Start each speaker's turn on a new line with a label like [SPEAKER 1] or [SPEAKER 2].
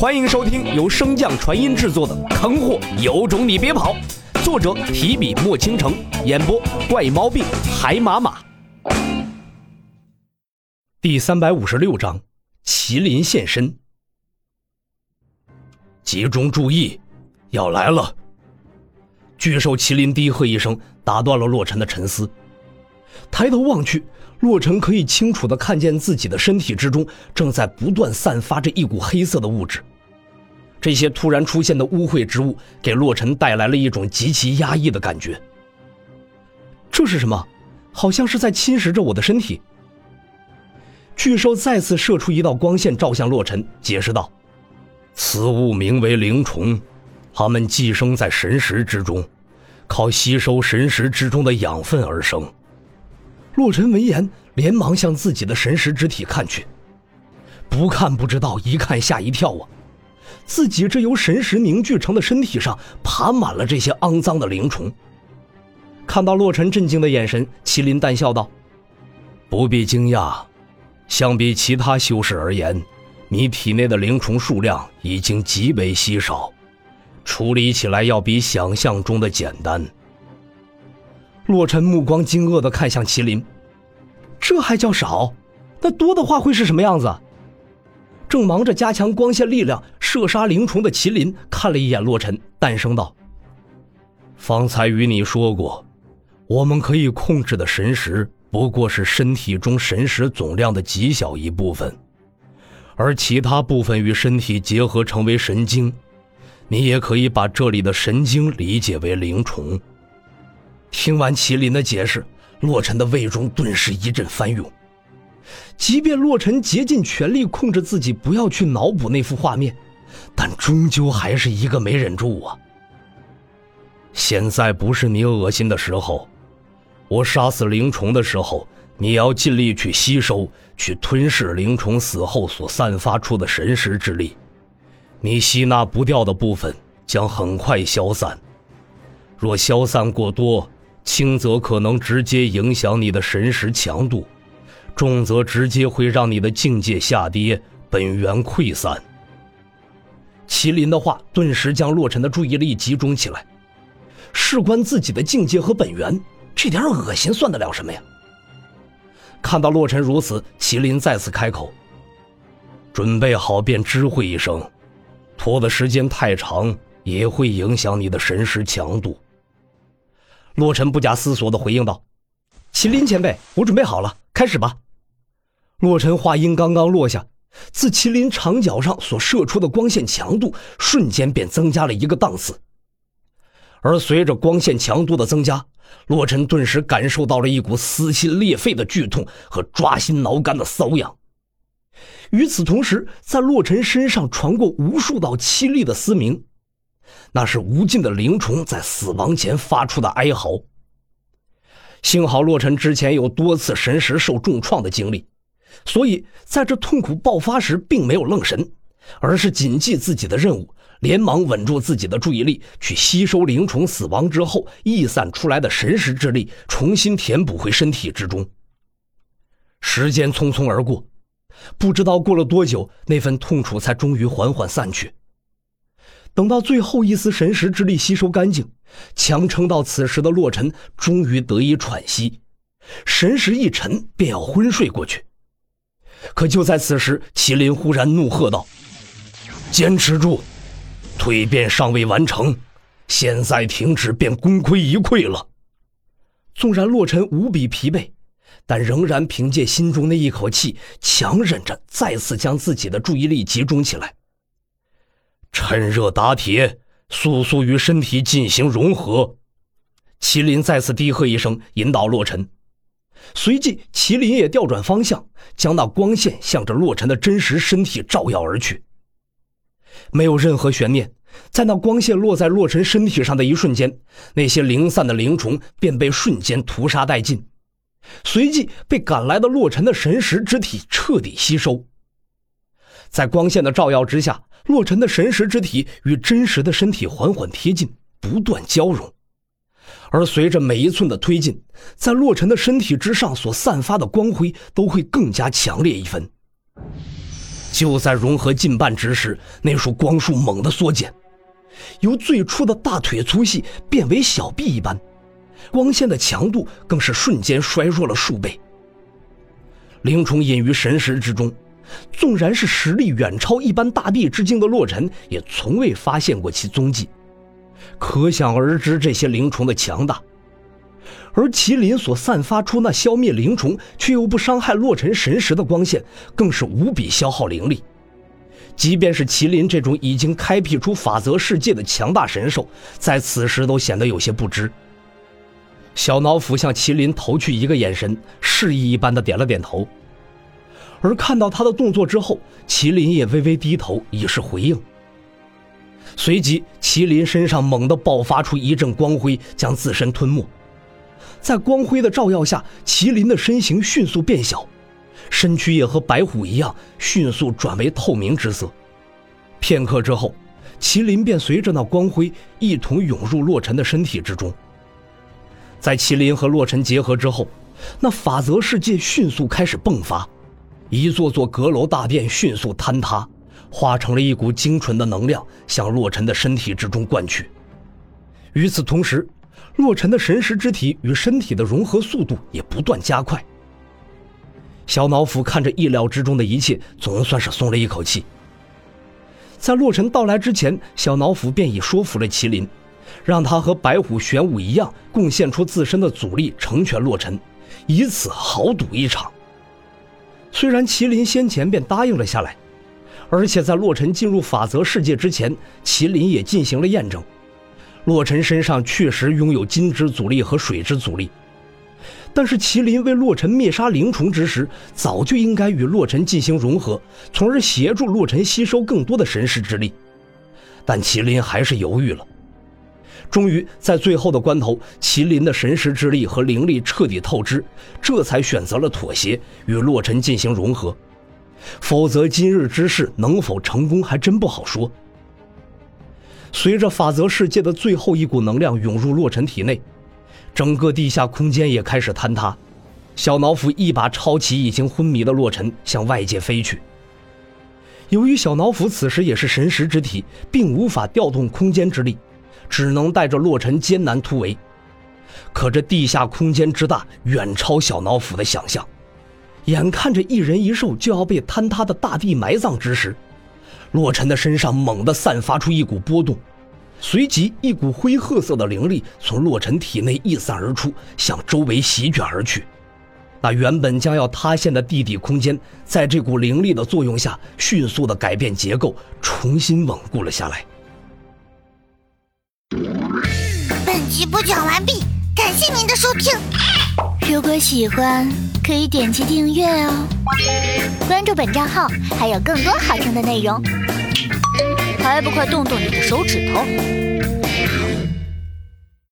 [SPEAKER 1] 欢迎收听由升降传音制作的《坑货有种你别跑》，作者提笔墨倾城，演播怪猫病海马马。第三百五十六章，麒麟现身。集中注意，要来了！巨兽麒麟低喝一声，打断了洛尘的沉思。抬头望去。洛尘可以清楚的看见自己的身体之中正在不断散发着一股黑色的物质。这些突然出现的污秽之物给洛尘带来了一种极其压抑的感觉。这是什么？好像是在侵蚀着我的身体。巨兽再次射出一道光线，照向洛尘，解释道：“此物名为灵虫，它们寄生在神石之中，靠吸收神石之中的养分而生。”洛尘闻言，连忙向自己的神识之体看去。不看不知道，一看吓一跳啊！自己这由神识凝聚成的身体上，爬满了这些肮脏的灵虫。看到洛尘震惊的眼神，麒麟淡笑道：“不必惊讶，相比其他修士而言，你体内的灵虫数量已经极为稀少，处理起来要比想象中的简单。”洛尘目光惊愕的看向麒麟，这还叫少？那多的话会是什么样子？正忙着加强光线力量射杀灵虫的麒麟看了一眼洛尘，淡声道：“方才与你说过，我们可以控制的神识不过是身体中神识总量的极小一部分，而其他部分与身体结合成为神经。你也可以把这里的神经理解为灵虫。”听完麒麟的解释，洛尘的胃中顿时一阵翻涌。即便洛尘竭尽全力控制自己不要去脑补那幅画面，但终究还是一个没忍住啊！现在不是你恶心的时候，我杀死灵虫的时候，你要尽力去吸收、去吞噬灵虫死后所散发出的神识之力。你吸纳不掉的部分将很快消散，若消散过多。轻则可能直接影响你的神识强度，重则直接会让你的境界下跌，本源溃散。麒麟的话顿时将洛尘的注意力集中起来，事关自己的境界和本源，这点恶心算得了什么呀？看到洛尘如此，麒麟再次开口：“准备好便知会一声，拖的时间太长也会影响你的神识强度。”洛尘不假思索的回应道：“麒麟前辈，我准备好了，开始吧。”洛尘话音刚刚落下，自麒麟长角上所射出的光线强度瞬间便增加了一个档次。而随着光线强度的增加，洛尘顿时感受到了一股撕心裂肺的剧痛和抓心挠肝的瘙痒。与此同时，在洛尘身上传过无数道凄厉的嘶鸣。那是无尽的灵虫在死亡前发出的哀嚎。幸好洛尘之前有多次神识受重创的经历，所以在这痛苦爆发时并没有愣神，而是谨记自己的任务，连忙稳住自己的注意力，去吸收灵虫死亡之后溢散出来的神识之力，重新填补回身体之中。时间匆匆而过，不知道过了多久，那份痛楚才终于缓缓散去。等到最后一丝神识之力吸收干净，强撑到此时的洛尘终于得以喘息，神识一沉便要昏睡过去。可就在此时，麒麟忽然怒喝道：“坚持住！蜕变尚未完成，现在停止便功亏一篑了。”纵然洛尘无比疲惫，但仍然凭借心中那一口气，强忍着再次将自己的注意力集中起来。趁热打铁，速速与身体进行融合。麒麟再次低喝一声，引导洛尘。随即，麒麟也调转方向，将那光线向着洛尘的真实身体照耀而去。没有任何悬念，在那光线落在洛尘身体上的一瞬间，那些零散的灵虫便被瞬间屠杀殆尽，随即被赶来的洛尘的神识之体彻底吸收。在光线的照耀之下。洛尘的神识之体与真实的身体缓缓贴近，不断交融，而随着每一寸的推进，在洛尘的身体之上所散发的光辉都会更加强烈一分。就在融合近半之时，那束光束猛地缩减，由最初的大腿粗细变为小臂一般，光线的强度更是瞬间衰弱了数倍。灵虫隐于神识之中，纵然是实力远超一般大臂之境的洛尘，也从未发现过其踪迹，可想而知这些灵虫的强大。而麒麟所散发出那消灭灵虫却又不伤害洛尘神识的光线，更是无比消耗灵力。即便是麒麟这种已经开辟出法则世界的强大神兽，在此时都显得有些不知。小脑斧向麒麟投去一个眼神，示意一般的点了点头。而看到他的动作之后，麒麟也微微低头，以示回应。随即，麒麟身上猛地爆发出一阵光辉，将自身吞没。在光辉的照耀下，麒麟的身形迅速变小，身躯也和白虎一样，迅速转为透明之色。片刻之后，麒麟便随着那光辉一同涌入洛尘的身体之中。在麒麟和洛尘结合之后，那法则世界迅速开始迸发，一座座阁楼大殿迅速坍塌，化成了一股精纯的能量向洛尘的身体之中灌去。与此同时，洛尘的神识之体与身体的融合速度也不断加快。小脑斧看着意料之中的一切，总算是松了一口气。在洛尘到来之前，小脑斧便已说服了麒麟，让他和白虎、玄武一样，贡献出自身的阻力，成全洛尘，以此豪赌一场。虽然麒麟先前便答应了下来，而且在洛尘进入法则世界之前，麒麟也进行了验证。洛尘身上确实拥有金之阻力和水之阻力，但是麒麟为洛尘灭杀灵虫之时，早就应该与洛尘进行融合，从而协助洛尘吸收更多的神识之力。但麒麟还是犹豫了。终于在最后的关头，麒麟的神识之力和灵力彻底透支，这才选择了妥协，与洛尘进行融合。否则，今日之事能否成功，还真不好说。随着法则世界的最后一股能量涌入洛尘体内，整个地下空间也开始坍塌。小脑斧一把抄起已经昏迷的洛尘，向外界飞去。由于小脑斧此时也是神识之体，并无法调动空间之力，只能带着洛尘艰难突围。可这地下空间之大，远超小脑斧的想象。眼看着一人一兽就要被坍塌的大地埋葬之时，洛尘的身上猛地散发出一股波动，随即一股灰褐色的灵力从洛尘体内溢散而出，向周围席卷而去。那原本将要塌陷的地底空间，在这股灵力的作用下，迅速的改变结构，重新稳固了下来。
[SPEAKER 2] 本集播讲完毕，感谢您的收听。
[SPEAKER 3] 如果喜欢，可以点击订阅哦，关注本账号还有更多好听的内容。还不快动动你的手指头！